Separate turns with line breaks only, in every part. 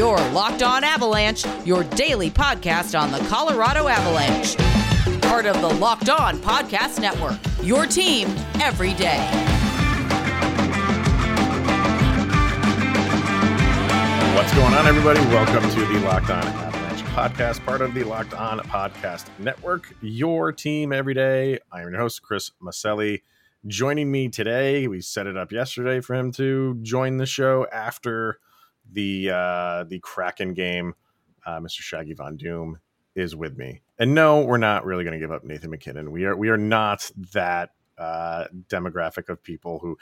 Your Locked On Avalanche, your daily podcast on the Colorado Avalanche. Part of the Locked On Podcast Network. Your team every day.
What's going on, everybody? Welcome to the Locked On Avalanche podcast, part of the Locked On Podcast Network. Your team every day. I'm your host, Chris Maselli. Joining me today, we set it up yesterday for him to join the show after the uh, the Kraken game. Uh, Mr. Shaggy Von Doom is with me, and no, we're not really going to give up Nathan MacKinnon. We are we are not that uh, demographic of people who,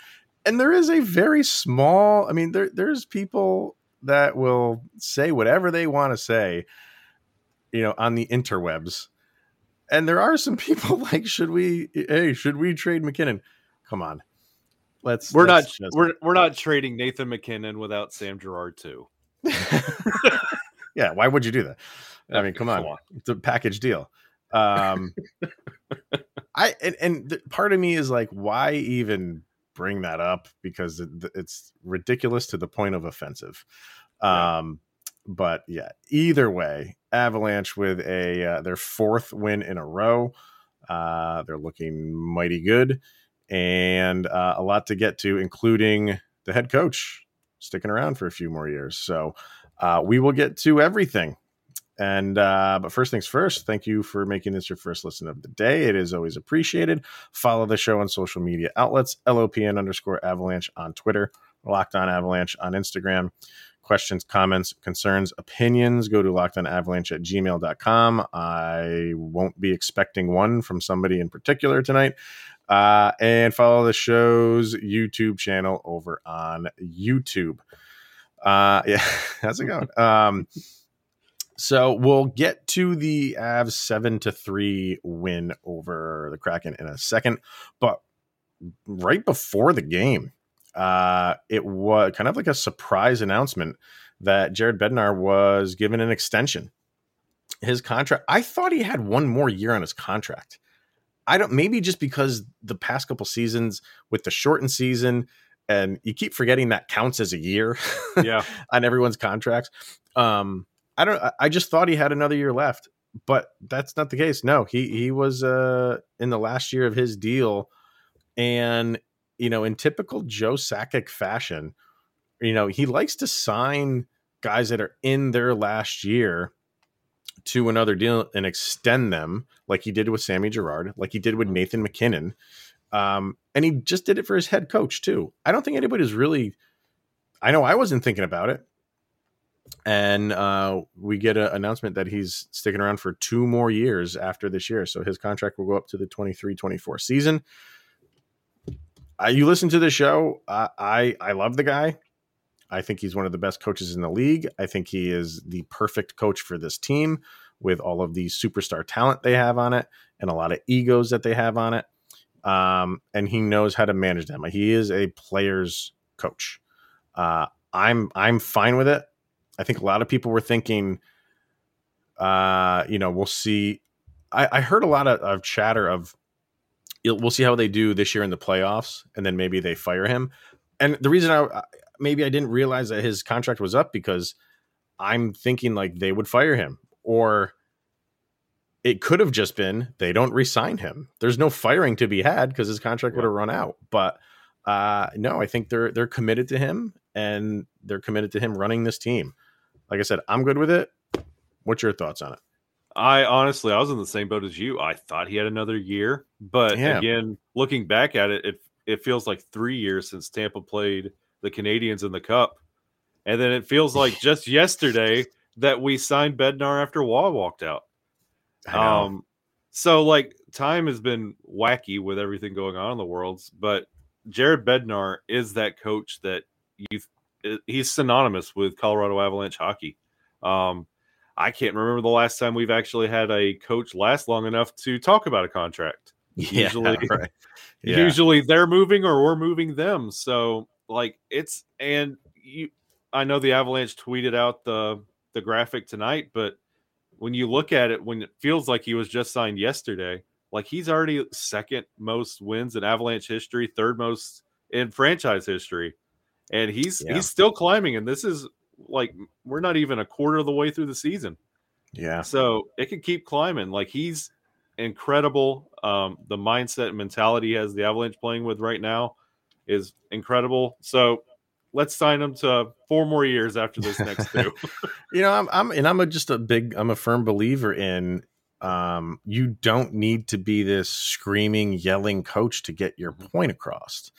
and there is a very small. I mean, there there's people that will say whatever they want to say, you know, on the interwebs. And there are some people like, should we? Hey, should we trade MacKinnon? Come on, let's.
We're
let's
not
just-
we're we're not trading Nathan MacKinnon without Sam Girard too.
yeah, why would you do that? I mean, come on, it's a package deal. Um, I and, and the, part of me is like, why even bring that up? Because it, it's ridiculous to the point of offensive. Um, but yeah, either way, Avalanche with a uh, their fourth win in a row. Uh, they're looking mighty good, and uh, a lot to get to, including the head coach sticking around for a few more years. So uh, we will get to everything. And uh, but first things first, thank you for making this your first listen of the day. It is always appreciated. Follow the show on social media outlets: LOPN underscore Avalanche on Twitter, Locked On Avalanche on Instagram. Questions, comments, concerns, opinions, go to lockedonavalanche at gmail.com. I won't be expecting one from somebody in particular tonight. Uh, and follow the show's YouTube channel over on YouTube. Uh, yeah, how's it going? Um, so we'll get to the Avs seven to three win over the Kraken in a second, but right before the game, uh, it was kind of like a surprise announcement that Jared Bednar was given an extension. His contract, I thought he had one more year on his contract. I don't maybe just because the past couple seasons with the shortened season and you keep forgetting that counts as a year
Yeah.
on everyone's contracts. Um, I don't. I- just thought he had another year left, but that's not the case. No, he he was uh, in the last year of his deal, and you know, in typical Joe Sakic fashion, you know, he likes to sign guys that are in their last year to another deal and extend them, like he did with Sammy Girard, like he did with Nathan MacKinnon. Um, and he just did it for his head coach too. I don't think anybody's really. I know I wasn't thinking about it and uh, we get an announcement that he's sticking around for two more years after this year. So his contract will go up to the 23 24 season. Uh, you listen to the show. Uh, I I love the guy. I think he's one of the best coaches in the league. I think he is the perfect coach for this team with all of the superstar talent they have on it and a lot of egos that they have on it. Um, and he knows how to manage them. He is a player's coach. Uh, I'm I'm fine with it. I think a lot of people were thinking, uh, you know, we'll see. I, I heard a lot of, of chatter of we'll see how they do this year in the playoffs, and then maybe they fire him. And the reason I I- maybe I didn't realize that his contract was up because I'm thinking like they would fire him, or it could have just been they don't resign him. There's no firing to be had because his contract would have run out. But uh, no, I think they're they're committed to him and they're committed to him running this team. Like I said, I'm good with it. What's your thoughts on it?
I honestly I was in the same boat as you. I thought he had another year, but
Yeah.
again, looking back at it, it it feels like three years since Tampa played the Canadiens in the Cup, and then it feels like just yesterday that we signed Bednar after Roy walked out. Um, so like time has been wacky with everything going on in the worlds, but Jared Bednar is that coach that you he's synonymous with Colorado Avalanche hockey. Um, I can't remember the last time we've actually had a coach last long enough to talk about a contract. usually-
right. Yeah.
Usually they're moving or we're moving them. So like it's and you I know the Avalanche tweeted out the the graphic tonight, but when you look at it, when it feels like he was just signed yesterday, like he's already second most wins in Avalanche history, third most in franchise history, and he's
Yeah.
he's still climbing. And this is like we're not even a quarter of the way through the season.
Yeah.
So it could keep climbing. Like he's incredible. Um, the mindset and mentality he has the Avalanche playing with right now is incredible. So let's sign him to four more years after this next two.
you know, I'm, I'm, and I'm a, just a big, I'm a firm believer in, um, you don't need to be this screaming, yelling coach to get your point across.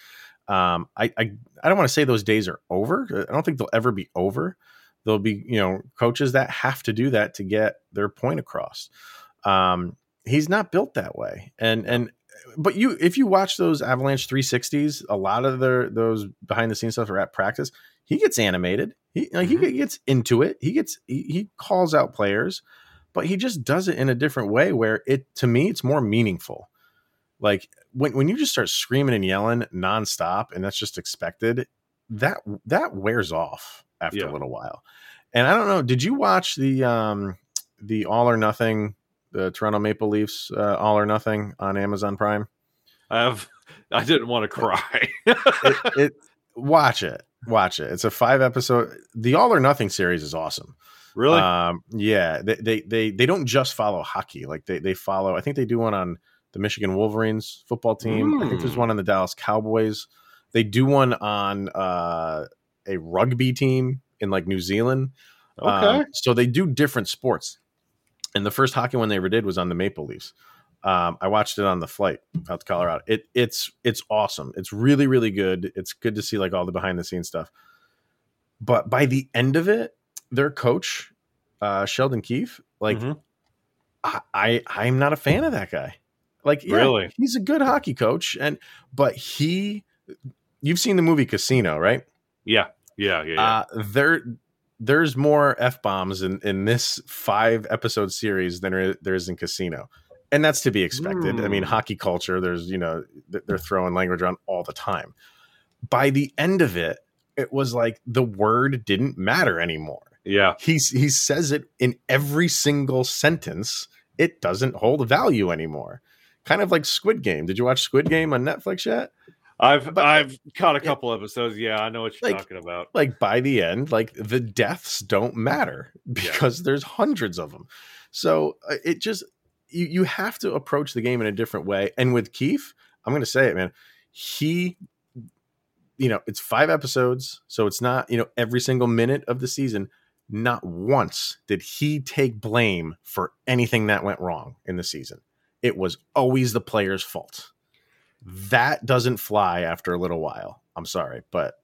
Um, I, I, I don't want to say those days are over. I don't think they'll ever be over. There'll be, you know, coaches that have to do that to get their point across. Um, he's not built that way. And, and, but you, if you watch those Avalanche 360s, a lot of their those behind the scenes stuff are at practice. He gets animated. He like, mm-hmm. he gets into it. He gets he, he calls out players, but he just does it in a different way where it to me it's more meaningful. Like when when you just start screaming and yelling nonstop, and that's just expected, that that wears off after yeah. a little while. And I don't know, did you watch the um the All or Nothing, the Toronto Maple Leafs uh, All or Nothing on Amazon Prime?
I have. I didn't want to cry.
it, it, watch it, watch it. It's a five episode. The All or Nothing series is awesome.
Really?
Um, yeah. They, they they they don't just follow hockey. Like they they follow. I think they do one on the Michigan Wolverines football team. Mm. I think there's hmm. one on the Dallas Cowboys. They do one on uh, a rugby team in like New Zealand.
Okay. Um,
so they do different sports. And the first hockey one they ever did was on the Maple Leafs. Um, I watched it on the flight out to Colorado. It it's it's awesome. It's really really good. It's good to see like all the behind the scenes stuff. But by the end of it, their coach, uh, Sheldon Keefe, like mm-hmm. I, I I'm not a fan of that guy. Like, yeah, really, he's a good hockey coach, and but he, you've seen the movie Casino, right?
Yeah, yeah, yeah. yeah.
Uh, there, there's more f bombs in in this five episode series than there is in Casino, and that's to be expected. Mm. I mean, hmm. hockey culture. There's you know they're throwing language around all the time. By the end of it, it was like the word didn't matter anymore.
Yeah,
he he says it in every single sentence. It doesn't hold value anymore kind of like Squid Game. Did you watch Squid Game on Netflix yet?
I've but, I've caught a couple episodes. Yeah, I know what you're like, talking about.
Like by the end, like the deaths don't matter because yeah. there's hundreds of them. So uh, it just you you have to approach the game in a different way. And with Keefe, I'm going to say it, man. He you know, it's 5 episodes, so it's not, you know, every single minute of the season. Not once did he take blame for anything that went wrong in the season it was always the player's fault. That doesn't fly after a little while. I'm sorry, but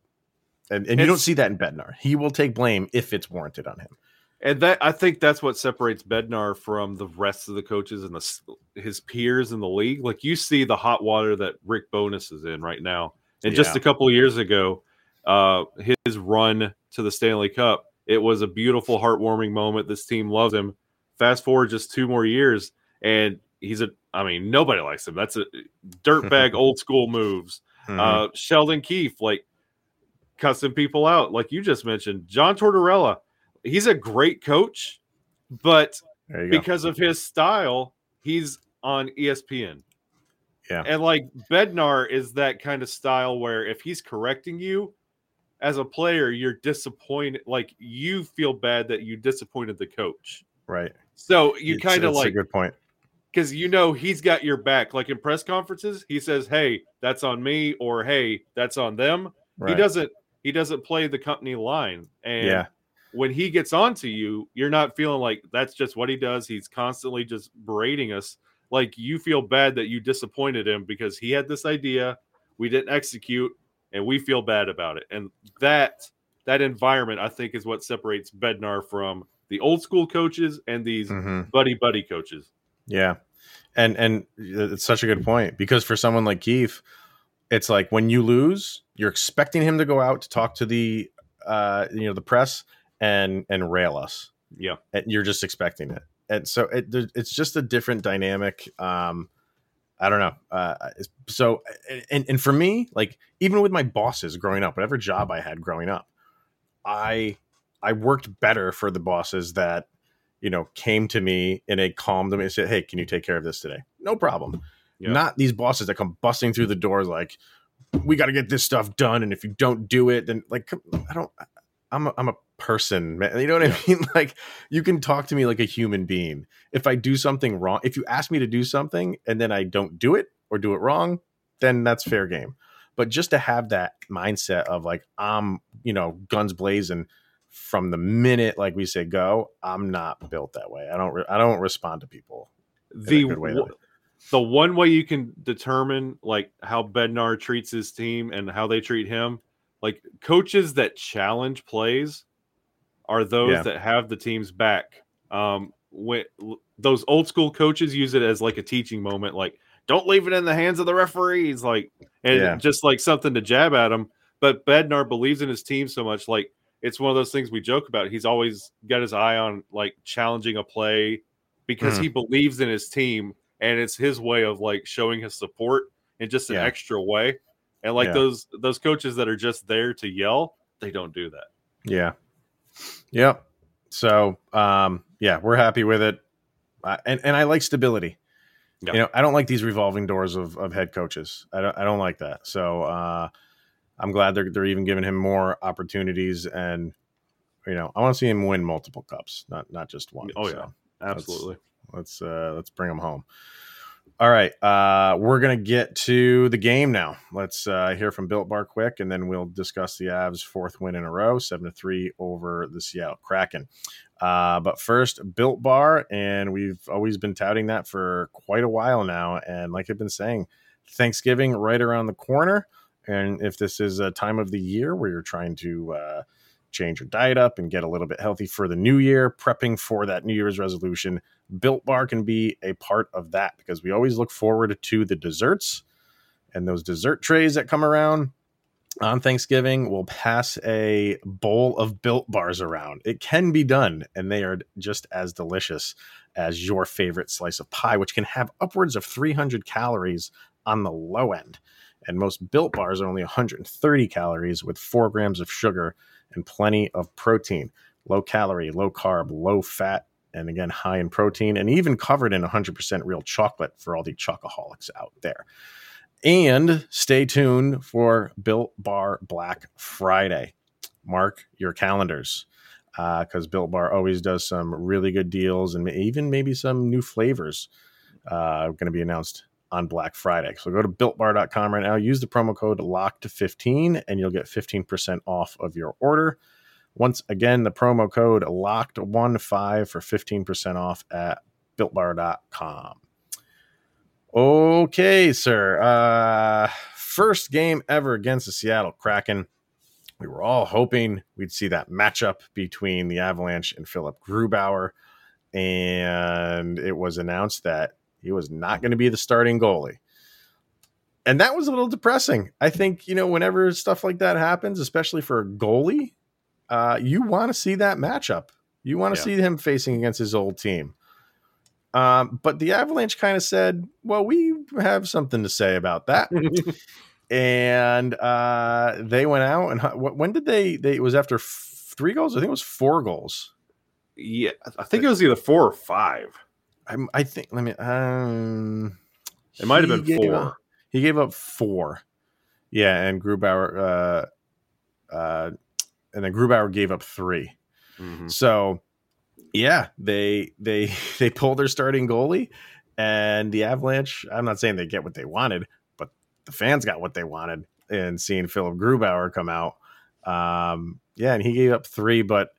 and, and you don't see that in Bednar. He will take blame if it's warranted on him.
And that I think that's what separates Bednar from the rest of the coaches and the his peers in the league. Like you see the hot water that Rick Bowness is in right now. And yeah. just a couple of years ago, uh, his run to the Stanley Cup, it was a beautiful, heartwarming moment. This team loves him. Fast forward just two more years, and he's a I mean, nobody likes him. That's a dirtbag old school moves. Mm-hmm. Uh, Sheldon Keefe, like cussing people out, like you just mentioned. John Tortorella, he's a great coach, but because go. of his style, he's on ESPN.
Yeah.
And like Bednar is that kind of style where if he's correcting you as a player, you're disappointed. Like you feel bad that you disappointed the coach.
Right.
So you kind of like
a good point
because you know he's got your back. Like in press conferences, he says, "Hey, that's on me," or "Hey, that's on them." Right. He doesn't. He doesn't play the company line, and yeah. when he gets onto you, you're not feeling like that's just what he does. He's constantly just berating us. Like you feel bad that you disappointed him because he had this idea, we didn't execute, and we feel bad about it. And that that environment, I think, is what separates Bednar from the old school coaches and these mm-hmm. buddy buddy coaches.
Yeah. And and it's such a good point because for someone like Keefe, it's like when you lose, you're expecting him to go out to talk to the uh you know the press and and rail us.
Yeah.
And you're just expecting it. And so it, it's just a different dynamic um I don't know. Uh, so, and, and for me, like even with my bosses growing up, whatever job I had growing up, I I worked better for the bosses that you know, came to me in a calm to me and said, Hey, can you take care of this today? No problem. Yep. Not these bosses that come busting through the doors like, we got to get this stuff done. And if you don't do it, then like, I don't, I'm a, I'm a person, man. You know what I mean? Like you can talk to me like a human being. If I do something wrong, if you ask me to do something and then I don't do it or do it wrong, then that's fair game. But just to have that mindset of like I'm, you know, guns blazing from the minute like we say go, I'm not built that way. I don't re- I don't respond to people.
The the one way you can determine like how Bednar treats his team and how they treat him, like coaches that challenge plays are those yeah. that have the team's back. Um, when those old school coaches use it as like a teaching moment, like don't leave it in the hands of the referees, like and yeah. just like something to jab at them. But Bednar believes in his team so much, like it's one of those things we joke about. He's always got his eye on like challenging a play because mm. he believes in his team and it's his way of like showing his support in just an yeah. extra way. And like yeah. those those coaches that are just there to yell, they don't do that.
Yeah. Yep. So um yeah, we're happy with it. Uh, and and I like stability. Yep. You know, I don't like these revolving doors of, of head coaches. I don't I don't like that. So uh I'm glad they're they're even giving him more opportunities and you know, I want to see him win multiple cups, not not just one.
Oh yeah. Absolutely.
Let's uh, let's bring him home. All right, uh, we're gonna get to the game now. Let's uh, hear from Built Bar quick, and then we'll discuss the Avs' fourth win in a row, seven to three over the Seattle Kraken. Uh, but first, Built Bar, and we've always been touting that for quite a while now. And like I've been saying, Thanksgiving right around the corner. And if this is a time of the year where you're trying to uh, change your diet up and get a little bit healthy for the new year, prepping for that New Year's resolution, Built Bar can be a part of that because we always look forward to the desserts and those dessert trays that come around on Thanksgiving. We'll pass a bowl of Built Bars around. It can be done, and they are just as delicious as your favorite slice of pie, which can have upwards of 300 calories on the low end. And most Built Bars are only 130 calories with four grams of sugar and plenty of protein. Low calorie, low carb, low fat, and again, high in protein and even covered in 100% real chocolate for all the chocoholics out there. And stay tuned for Built Bar Black Friday. Mark your calendars because uh, Built Bar always does some really good deals and even maybe some new flavors uh, going to be announced on Black Friday. So go to builtbar.com right now, use the promo code LOCKED15, and you'll get 15% off of your order. Once again, the promo code locked15 for 15% off at builtbar.com. Okay, sir. Uh, first game ever against the Seattle Kraken. We were all hoping we'd see that matchup between the Avalanche and Philip Grubauer. And it was announced that he was not going to be the starting goalie. And that was a little depressing. I think, you know, whenever stuff like that happens, especially for a goalie, uh, you want to see that matchup. You want to yeah. see him facing against his old team. Um, but the Avalanche kind of said, well, we have something to say about that. and uh, they went out and when did they, they, it was after f- three goals. I think it was four goals.
Yeah. I think it was either four or five.
I, I think, let me, um,
it might have been four.
Up, he gave up four. Yeah. And Grubauer, uh, uh, and then Grubauer gave up 3 mm-hmm. So yeah, they they they pulled their starting goalie, and the Avalanche. I'm not saying they get what they wanted, but the fans got what they wanted. And seeing Philip Grubauer come out, um, yeah, and he gave up three, but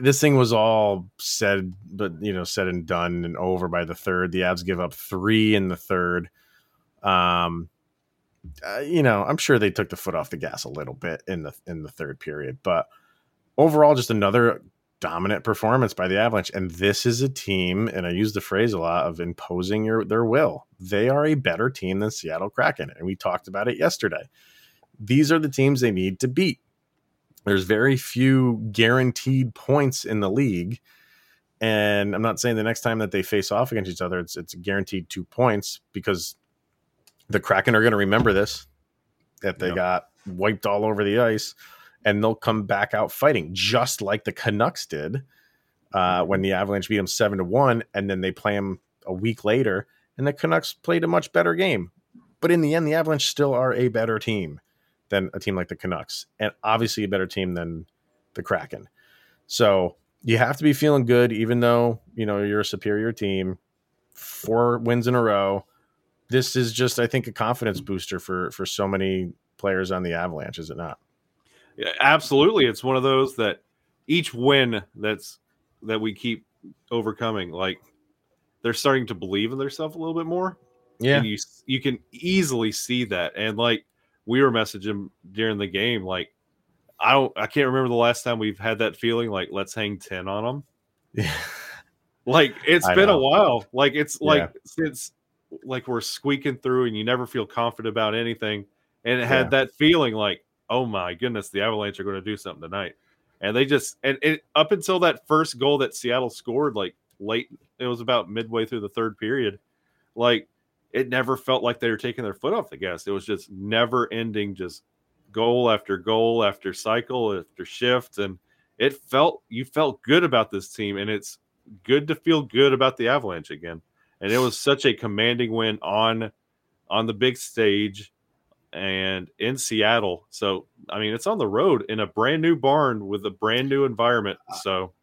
this thing was all said, but you know, said and done and over by the third. The Avs give up three in the third. Um, uh, you know, I'm sure they took the foot off the gas a little bit in the in the third period, but overall, just another dominant performance by the Avalanche. And this is a team, and I use the phrase a lot of imposing your their will. They are a better team than Seattle Kraken, and we talked about it yesterday. These are the teams they need to beat. There's very few guaranteed points in the league. And I'm not saying the next time that they face off against each other, it's it's guaranteed two points because the Kraken are going to remember this that they yep. got wiped all over the ice, and they'll come back out fighting, just like the Canucks did uh, when the Avalanche beat them seven to one, and then they play them a week later, and the Canucks played a much better game. But in the end, the Avalanche still are a better team than a team like the Canucks, and obviously a better team than the Kraken. So you have to be feeling good, even though you know you're a superior team. Four wins in a row. This is just, I think, a confidence booster for for so many players on the Avalanche, is it not?
Yeah, absolutely. It's one of those that each win that's that we keep overcoming, like they're starting to believe in themselves a little bit more.
Yeah,
and you you can easily see that. And like we were messaging during the game, like I don't, I can't remember the last time we've had that feeling. Like let's hang ten on them.
yeah,
Like it's
I
been
know.
a while. Like it's like
Yeah.
since like we're squeaking through, and you never feel confident about anything. And it had
Yeah.
that feeling like, oh my goodness, the Avalanche are going to do something tonight. And they just and it up until that first goal that Seattle scored, like late, it was about midway through the third period. Like it never felt like they were taking their foot off the gas. It was just never ending, just goal after goal after cycle after shift, and it felt you felt good about this team, and it's good to feel good about the Avalanche again. And it was such a commanding win on on the big stage and in Seattle. So I mean, it's on the road in a brand new barn with a brand new environment. So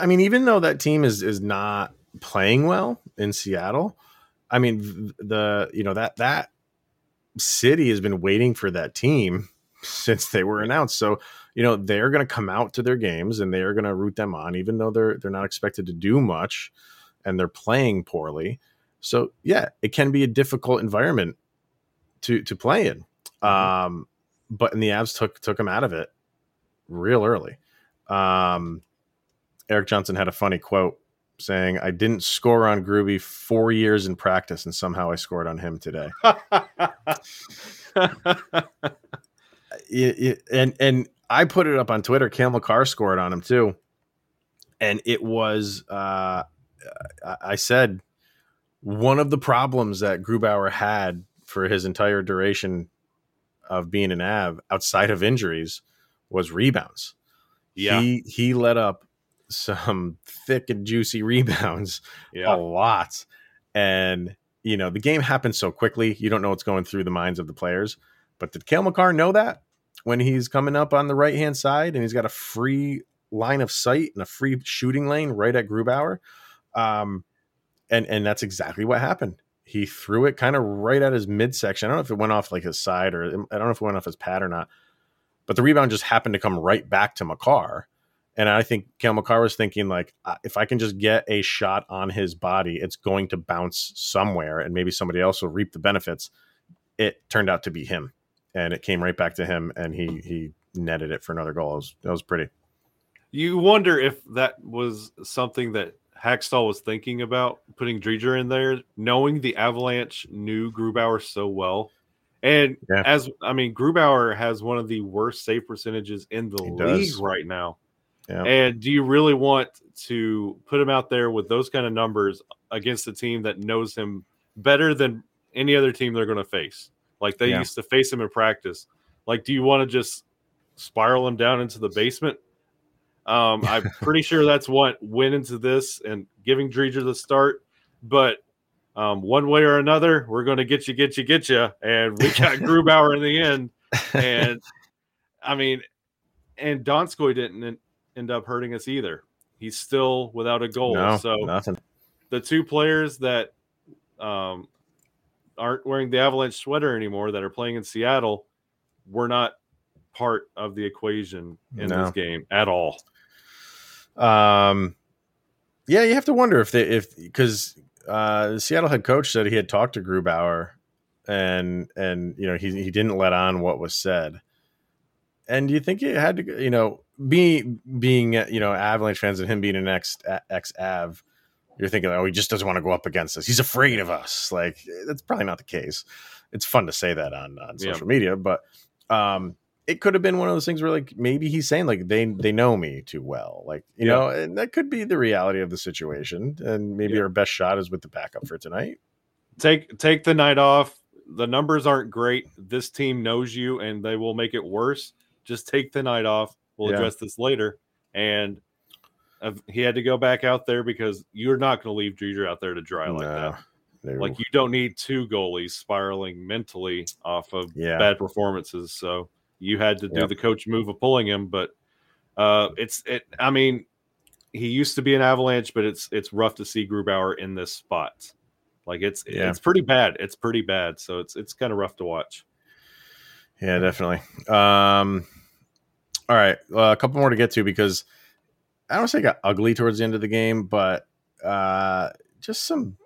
I mean, even though that team is is not playing well in Seattle, I mean the you know that that city has been waiting for that team since they were announced. So you know they're going to come out to their games and they are going to root them on, even though they're they're not expected to do much and they're playing poorly. So yeah, it can be a difficult environment to to play in. Um, but and the Avs took took them out of it real early. Um, Erik Johnson had a funny quote saying, "I didn't score on Groovy four years in practice, and somehow I scored on him today." It- it- and and I put it up on Twitter. Cale Makar scored on him too, and it was uh, I- I said one of the problems that Grubauer had for his entire duration of being an Av outside of injuries was rebounds.
yeah,
He he let up some thick and juicy rebounds a lot. And, you know, the game happens so quickly, you don't know what's going through the minds of the players. But did Cale Makar know that when he's coming up on the right hand side and he's got a free line of sight and a free shooting lane right at Grubauer? Um, and and that's exactly what happened. He threw it kind of right at his midsection. I don't know if it went off like his side or I don't know if it went off his pad or not. But the rebound just happened to come right back to Makar. And I think Cale Makar was thinking like, if I can just get a shot on his body, it's going to bounce somewhere, and maybe somebody else will reap the benefits. It turned out to be him, and it came right back to him, and he he netted it for another goal. It was, that was pretty.
You wonder if that was something that Hakstol was thinking about putting Driedger in there, knowing the Avalanche knew Grubauer so well. And
Yeah.
as I mean, Grubauer has one of the worst save percentages in the
He
league
does.
right now.
Yeah.
And do you really want to put him out there with those kind of numbers against a team that knows him better than any other team they're going to face? Like they
Yeah.
used to face him in practice. Like, do you want to just spiral him down into the basement? Um, I'm pretty sure that's what went into this and giving Driedger the start. But um, one way or another, we're going to get you, get you, get you. And we got Grubauer in the end. And I mean, and Donskoy didn't end up hurting us either. He's still without a goal.
no,
so
nothing.
the two players that um, aren't wearing the Avalanche sweater anymore that are playing in Seattle were not part of the equation in
No.
this game at all.
Um, yeah, you have to wonder if they if because uh, the Seattle head coach said he had talked to Grubauer, and and you know he he didn't let on what was said. And do you think it had to you know be being you know Avalanche fans and him being an ex ex Av, you're thinking oh he just doesn't want to go up against us. He's afraid of us. Like that's probably not the case. It's fun to say that on on
Yeah.
social media, but um it could have been one of those things where like maybe he's saying like they they know me too well like you
Yeah.
know and that could be the reality of the situation and maybe
Yeah.
our best shot is with the backup for tonight
Take take the night off. The numbers aren't great. This team knows you, and they will make it worse. Just take the night off. We'll
Yeah.
address this later. And he had to go back out there because you're not going to leave Driedger out there to dry like that.
No.
Like you don't need two goalies spiraling mentally off of
Yeah.
bad performances. So you had to do
Yep.
the coach move of pulling him, but uh it's it I mean, he used to be an Avalanche, but it's it's rough to see Grubauer in this spot. Like it's
Yeah.
it's pretty bad. It's pretty bad. So it's it's kind of rough to watch.
Yeah, definitely. Um, all right, uh, a couple more to get to because I don't say it got ugly towards the end of the game, but uh, just some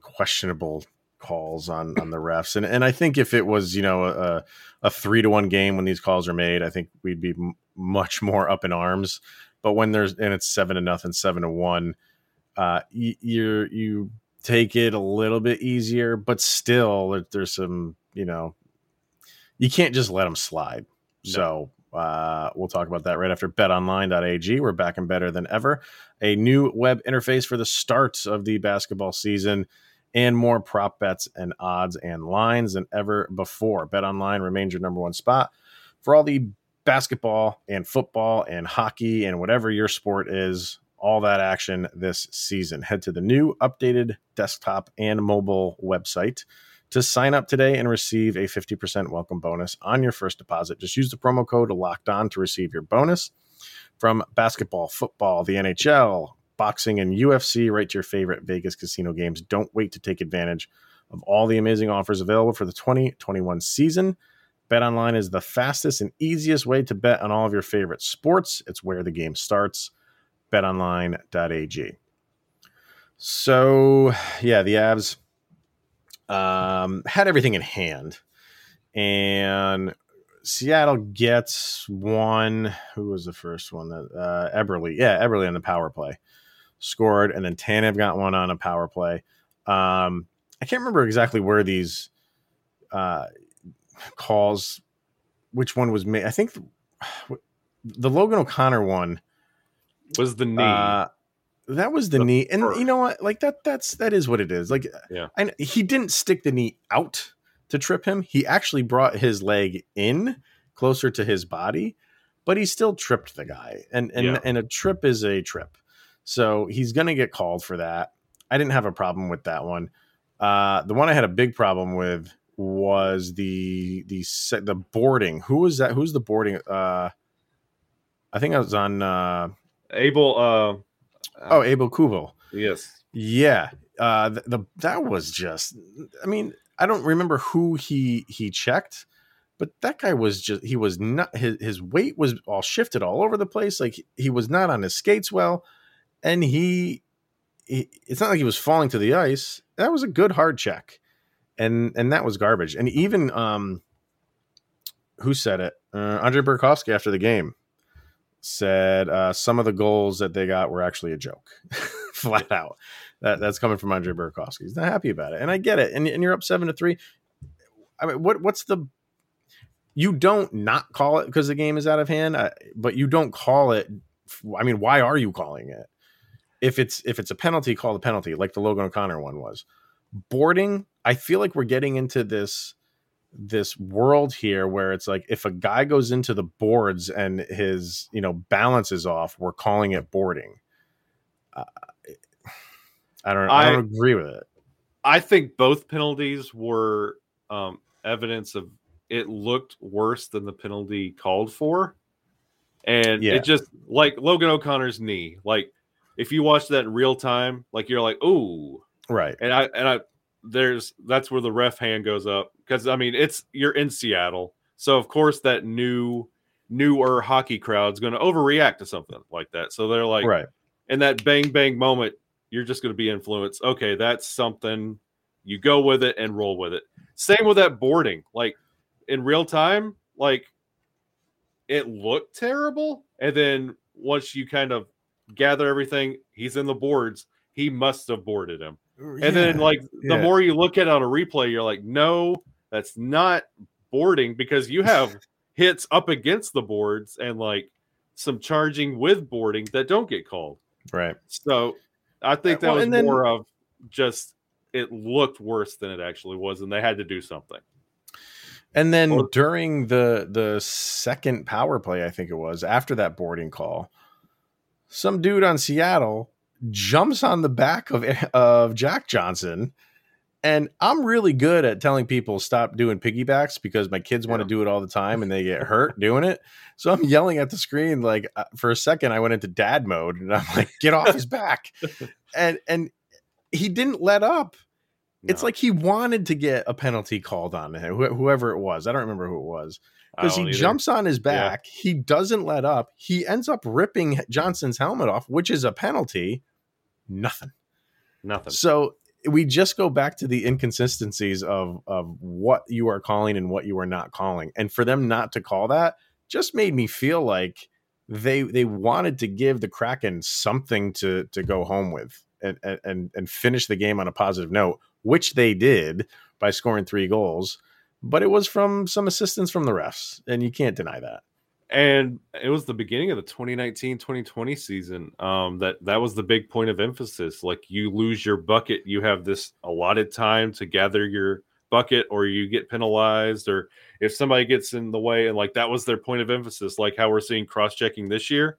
questionable calls on on the refs, and and I think if it was you know a a three to one game when these calls are made, I think we'd be m- much more up in arms. But when there's and it's seven to nothing, seven to one, uh, you you you take it a little bit easier, but still there- there's some you know you can't just let them slide.
No.
So uh, we'll talk about that right after betonline.ag. We're back and better than ever. A new web interface for the start of the basketball season and more prop bets and odds and lines than ever before. BetOnline remains your number one spot for all the basketball and football and hockey and whatever your sport is, all that action this season. Head to the new updated desktop and mobile website to sign up today and receive a 50% welcome bonus on your first deposit. Just use the promo code locked on to receive your bonus from basketball, football, the NHL, boxing, and UFC, right to your favorite Vegas casino games. Don't wait to take advantage of all the amazing offers available for the 2021 season. BetOnline is the fastest and easiest way to bet on all of your favorite sports. It's where the game starts. BetOnline.ag. So, yeah, the Avs um, had everything in hand, and Seattle gets one. Who was the first one? That uh, Eberle, yeah, Eberle on the power play scored, and then Tanev got one on a power play. Um, I can't remember exactly where these uh, calls, which one was made. I think the Logan O'Connor one
Was the knee?
uh, that was the,
The
knee, and you know what? Like that. That's that is what it is. Like,
Yeah.
I, he didn't stick the knee out to trip him. He actually brought his leg in closer to his body, but he still tripped the guy. And and
Yeah.
and a trip is a trip, so he's gonna get called for that. I didn't have a problem with that one. Uh, the one I had a big problem with was the the the boarding. Who was that? Who's the boarding? Uh, I think I was on. Uh,
Aube.
Oh, Aube-Kubel.
yes.
Yeah, uh, the, the that was just. I mean, I don't remember who he he checked, but that guy was just he was not his his weight was all shifted all over the place. Like he was not on his skates well, and he, he it's not like he was falling to the ice. That was a good hard check, and and that was garbage. And even um, who said it? Uh, Andre Burakovsky after the game said uh, some of the goals that they got were actually a joke, flat out. That that's coming from Andre Burakovsky. He's not happy about it, and I get it. And, and you're up seven to three. I mean, what what's the? You don't not call it because the game is out of hand, uh, but you don't call it. I mean, why are you calling it? If it's if it's a penalty, call the penalty, like the Logan O'Connor one was. Boarding, I feel like we're getting into this this world here where it's like if a guy goes into the boards and his you know balance is off, we're calling it boarding. Uh, I don't. I,
I-
don't agree with it.
I think both penalties were um, evidence of it looked worse than the penalty called for. And
Yeah.
it just like Logan O'Connor's knee. Like if you watch that in real time, like you're like, ooh.
Right.
And I and I there's that's where the ref hand goes up. Because I mean it's you're in Seattle. So of course that new newer hockey crowd's gonna overreact to something like that. So they're like
right.
in that bang bang moment, you're just going to be influenced. Okay, that's something. You go with it and roll with it. Same with that boarding. Like in real time, like it looked terrible, and then once you kind of gather everything, he's in the boards. He must have boarded him. And then, like the
yeah.
more you look at it on a replay, you're like, no, that's not boarding because you have hits up against the boards and like some charging with boarding that don't get called.
Right.
So I think that
Well,
was
then-
more of just it looked worse than it actually was, and they had to do something.
And then
Or-
during the the second power play, I think it was after that boarding call, some dude on Seattle jumps on the back of of Jack Johnson And I'm really good at telling people stop doing piggybacks because my kids want to do it all the time and they get hurt doing it. So I'm yelling at the screen like uh, for a second I went into dad mode and I'm like get off his back. And and he didn't let up. It's like he wanted to get a penalty called on him, wh- whoever it was. I don't remember who it was because he
either.
jumps on his back. He doesn't let up. He ends up ripping Johnson's helmet off, which is a penalty. Nothing.
nothing.
So we just go back to the inconsistencies of of what you are calling and what you are not calling, and for them not to call that just made me feel like they they wanted to give the Kraken something to to go home with and and and finish the game on a positive note, which they did by scoring three goals. But it was from some assistance from the refs, and you can't deny that.
And it was the beginning of the 2019-2020 season um that that was the big point of emphasis. Like you lose your bucket you have this allotted time to gather your bucket or you get penalized or if somebody gets in the way and like that was their point of emphasis like how we're seeing cross-checking this year.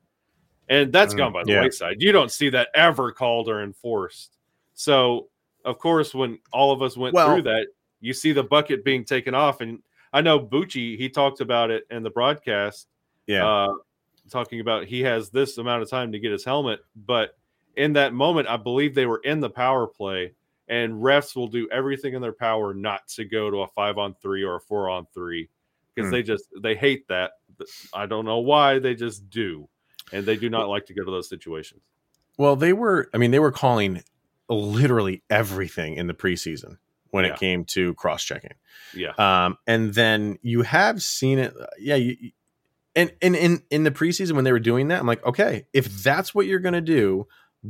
And that's
Mm,
gone by the
yeah.
wayside. You don't see that ever called or enforced. So of course when all of us went
Well-
through that you see the bucket being taken off and i know bucci he talked about it in the broadcast
Yeah,
uh, talking about he has this amount of time to get his helmet. But in that moment, I believe they were in the power play, and refs will do everything in their power not to go to a five on three or a four on three because
Hmm.
they just they hate that. I don't know why they just do, and they do not like to go to those situations.
Well, they were. I mean, they were calling literally everything in the preseason when
Yeah.
it came to cross checking.
Yeah,
Um, and then you have seen it. Yeah, you- and and in in the preseason when they were doing that, I'm like, okay, if that's what you're gonna do,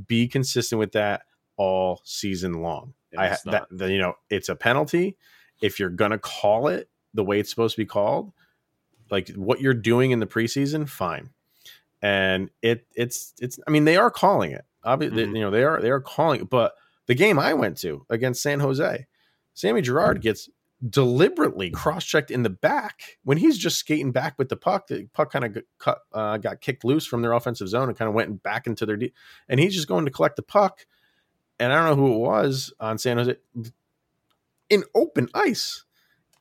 be consistent with that all season long. I that, the, you know it's a penalty if you're gonna call it the way it's supposed to be called. Like what you're doing in the preseason, fine. And it it's it's. I mean, they are calling it. Obviously,
Mhm.
you know they are they are calling it. But the game I went to against San Jose, Sammy Girard gets deliberately cross-checked in the back when he's just skating back with the puck. The puck kind of got, cut, uh, got kicked loose from their offensive zone and kind of went back into their deep. And he's just going to collect the puck. And I don't know who it was on San Jose in open ice.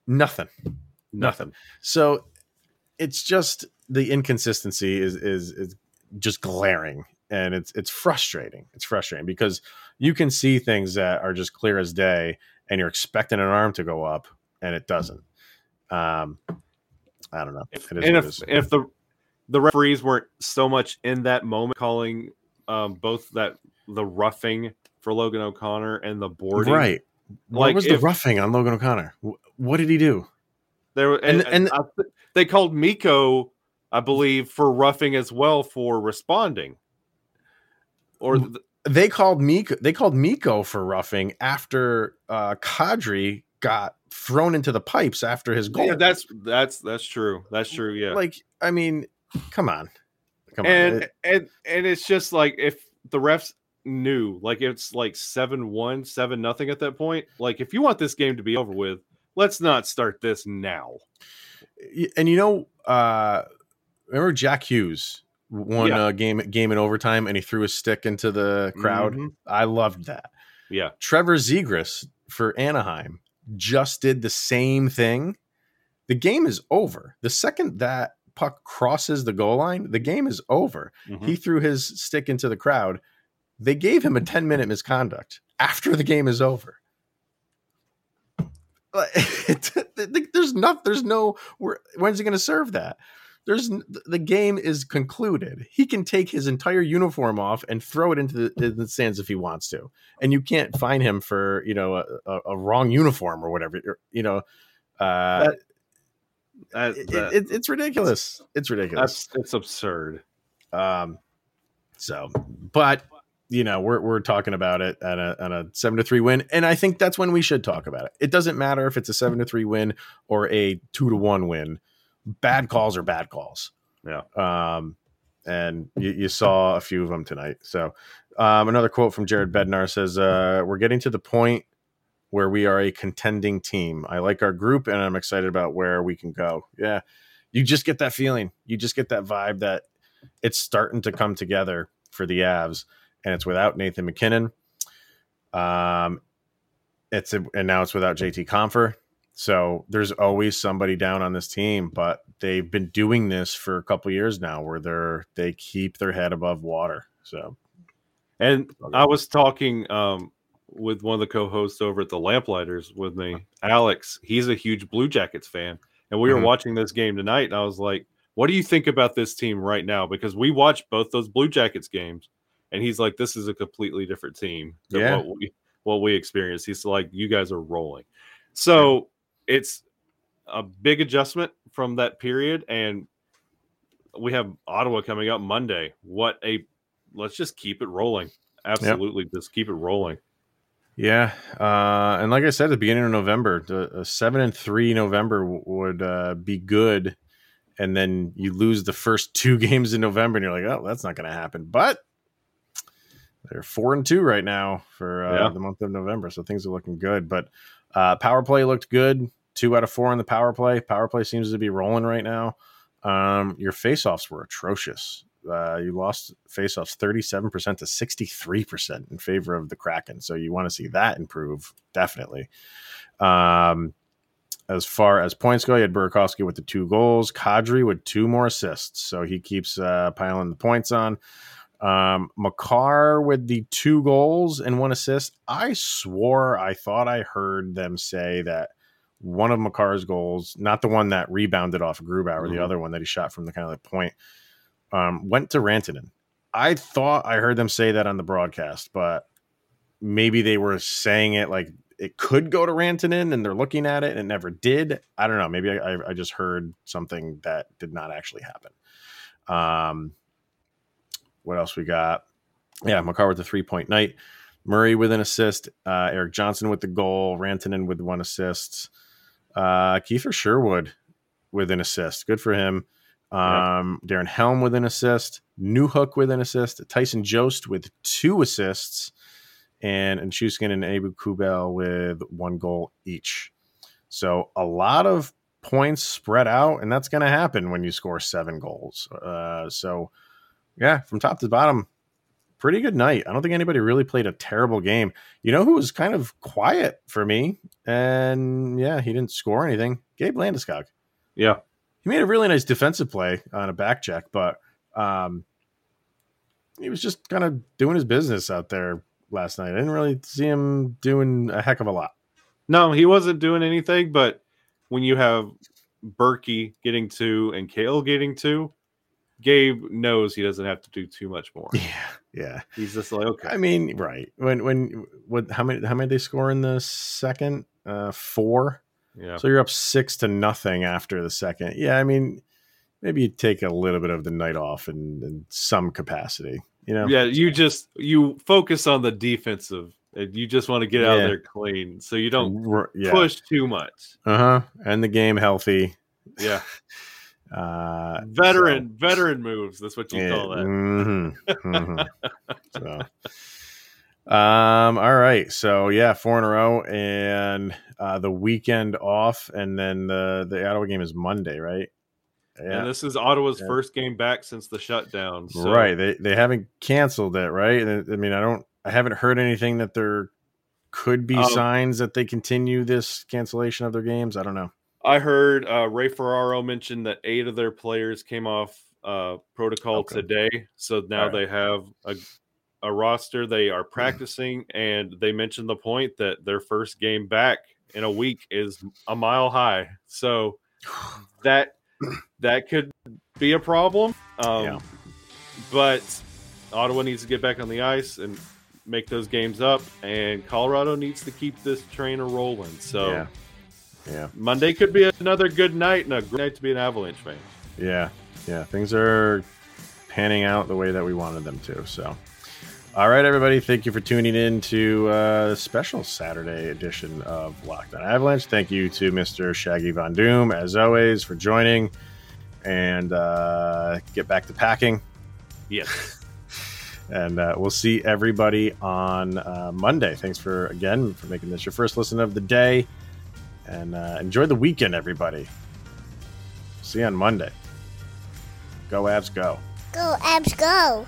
Nothing.
nothing.
So it's just the inconsistency is is is just glaring and it's it's frustrating. It's frustrating because you can see things that are just clear as day and you're expecting an arm to go up and it doesn't. Um I don't know.
If,
It is
and if if the the referees weren't so much in that moment calling um, both that the roughing for Logan O'Connor and the boarding,
Right. What
Like,
was the roughing on Logan O'Connor? What did he do?
There and,
And-
and,
and-
I they called Mikko, I believe, for roughing as well for responding. Or th-
They called Mikko they called Mikko for roughing after uh Kadri got thrown into the pipes after his goal.
yeah, that's that's that's true. That's true. Yeah,
Like, I mean, come on. Come on.
and
It-
and and it's just like if the refs knew, like it's like seven one, seven nothing at that point. Like if you want this game to be over with, let's not start this now.
and you know, uh remember Jack Hughes won
Yeah.
a game game in overtime and he threw his stick into the crowd.
Mhm.
I loved that.
Yeah,
Trevor Zegras for Anaheim just did the same thing. The game is over. The second that puck crosses the goal line, the game is over.
Mhm.
He threw his stick into the crowd. They gave him a 10 minute misconduct after the game is over. There's not, there's no, where- when's he going to serve that? There's the game is concluded. He can take his entire uniform off and throw it into the, the stands if he wants to, and you can't fine him for you know a, a, wrong uniform or whatever. You know, uh,
That- That- that-
it- it's ridiculous. It's ridiculous.
it's absurd.
Um, so, but you know, we're we're talking about it at a on a seven to three win, and I think that's when we should talk about it. It doesn't matter if it's a seven to three win or a two to one win. Bad calls are bad calls.
Yeah.
Um, and you, you saw a few of them tonight. So, um, another quote from Jared Bednar says, uh, "We're getting to the point." Where we are a contending team. I like our group and I'm excited about where we can go. Yeah. You just get that feeling. You just get that vibe that it's starting to come together for the Avs, and it's without Nathan MacKinnon. Um, it's a, and now it's without JT Compher. So there's always somebody down on this team, but they've been doing this for a couple years now, where they're they keep their head above water. So,
and I was talking um, with one of the co-hosts over at the Lamplighters with me, Alex. He's a huge Blue Jackets fan, and we were
Mhm.
watching this game tonight. And I was like, "What do you think about this team right now?" Because we watched both those Blue Jackets games, and he's like, "This is a completely different team than
Yeah.
what we what we experienced." He's like, "You guys are rolling." So it's a big adjustment from that period, and we have Ottawa coming up Monday. What a let's just keep it rolling. Absolutely, just keep it rolling.
yeah, uh, and like I said at the beginning of November, the a seven and three November w- would uh, be good, and then you lose the first two games in November, and you're like, oh, that's not going to happen. But they're four and two right now for uh,
Yeah.
the month of November, so things are looking good. But uh, power play looked good. Two out of four in the power play. Power play seems to be rolling right now. Um, your faceoffs were atrocious. Uh, you lost faceoffs 37% to 63% in favor of the Kraken. So you want to see that improve, definitely. Um, as far as points go, you had Burakovsky with the two goals, Kadri with two more assists. So he keeps uh, piling the points on. Um, Makar with the two goals and one assist. I swore I thought I heard them say that one of Makar's goals, not the one that rebounded off of Grubauer,
Mhm.
the other one that he shot from the kind of the point, um, went to Rantanen. I thought I heard them say that on the broadcast, but maybe they were saying it like it could go to Rantanen and they're looking at it and it never did. I don't know. Maybe I, I, I just heard something that did not actually happen. Um, what else we got? Yeah, Makar with the three point night. Murray with an assist. Uh, Erik Johnson with the goal. Rantanen with one assist. Uh, Kiefer Sherwood with an assist. Good for him. Um, Darren Helm with an assist. Newhook with an assist. Tyson Jost with two assists. And and Shuskin and Aube-Kubel with one goal each. So a lot of points spread out, and that's going to happen when you score seven goals. Uh, so yeah, from top to bottom, pretty good night. I don't think anybody really played a terrible game. You know who was kind of quiet for me, and yeah, he didn't score anything. Gabe Landeskog.
Yeah,
He made a really nice defensive play on a back check, but um, he was just kind of doing his business out there last night. I didn't really see him doing a heck of a lot.
no, he wasn't doing anything. But when you have Berkey getting two and Cale getting two, Gabe knows he doesn't have to do too much more.
Yeah, yeah.
He's just like, okay,
I mean, right when when what how many how many they score in the second? Uh, four.
yeah,
So you're up six to nothing after the second. Yeah, I mean, maybe you take a little bit of the night off in, in some capacity. You know,
yeah. You just you focus on the defensive. And you just want to get out of there clean, so you don't
yeah,
push too much.
uh huh, and the game healthy.
Yeah,
Uh,
veteran veteran moves. That's what you
yeah,
call that.
mhm, mhm. so, um, all right, so yeah, four in a row, and uh, the weekend off, and then the the Ottawa game is Monday, right? Yeah,
And this is Ottawa's
Yeah.
first game back since the shutdown. So
right they they haven't canceled it right i I mean i don't i haven't heard anything that there could be
Um,
signs that they continue this cancellation of their games i don't know
I heard uh, Ray Ferraro mention that eight of their players came off uh, protocol
Okay.
today, so now
right.
they have a, a roster. They are practicing, and they mentioned the point that their first game back in a week is a mile high. So that that could be a problem. Um,
Yeah.
But Ottawa needs to get back on the ice and make those games up, and Colorado needs to keep this train a rolling. So.
yeah yeah
Monday could be another good night and a great night to be an Avalanche fan.
yeah yeah things are panning out the way that we wanted them to so all right everybody thank you for tuning in to a special saturday edition of lockdown avalanche thank you to mr shaggy von doom as always for joining and uh, get back to packing
Yes.
and uh, we'll see everybody on uh, Monday. Thanks for again for making this your first listen of the day, and uh, enjoy the weekend, everybody. See you on Monday. Go abs, go!
Go, Abs, go.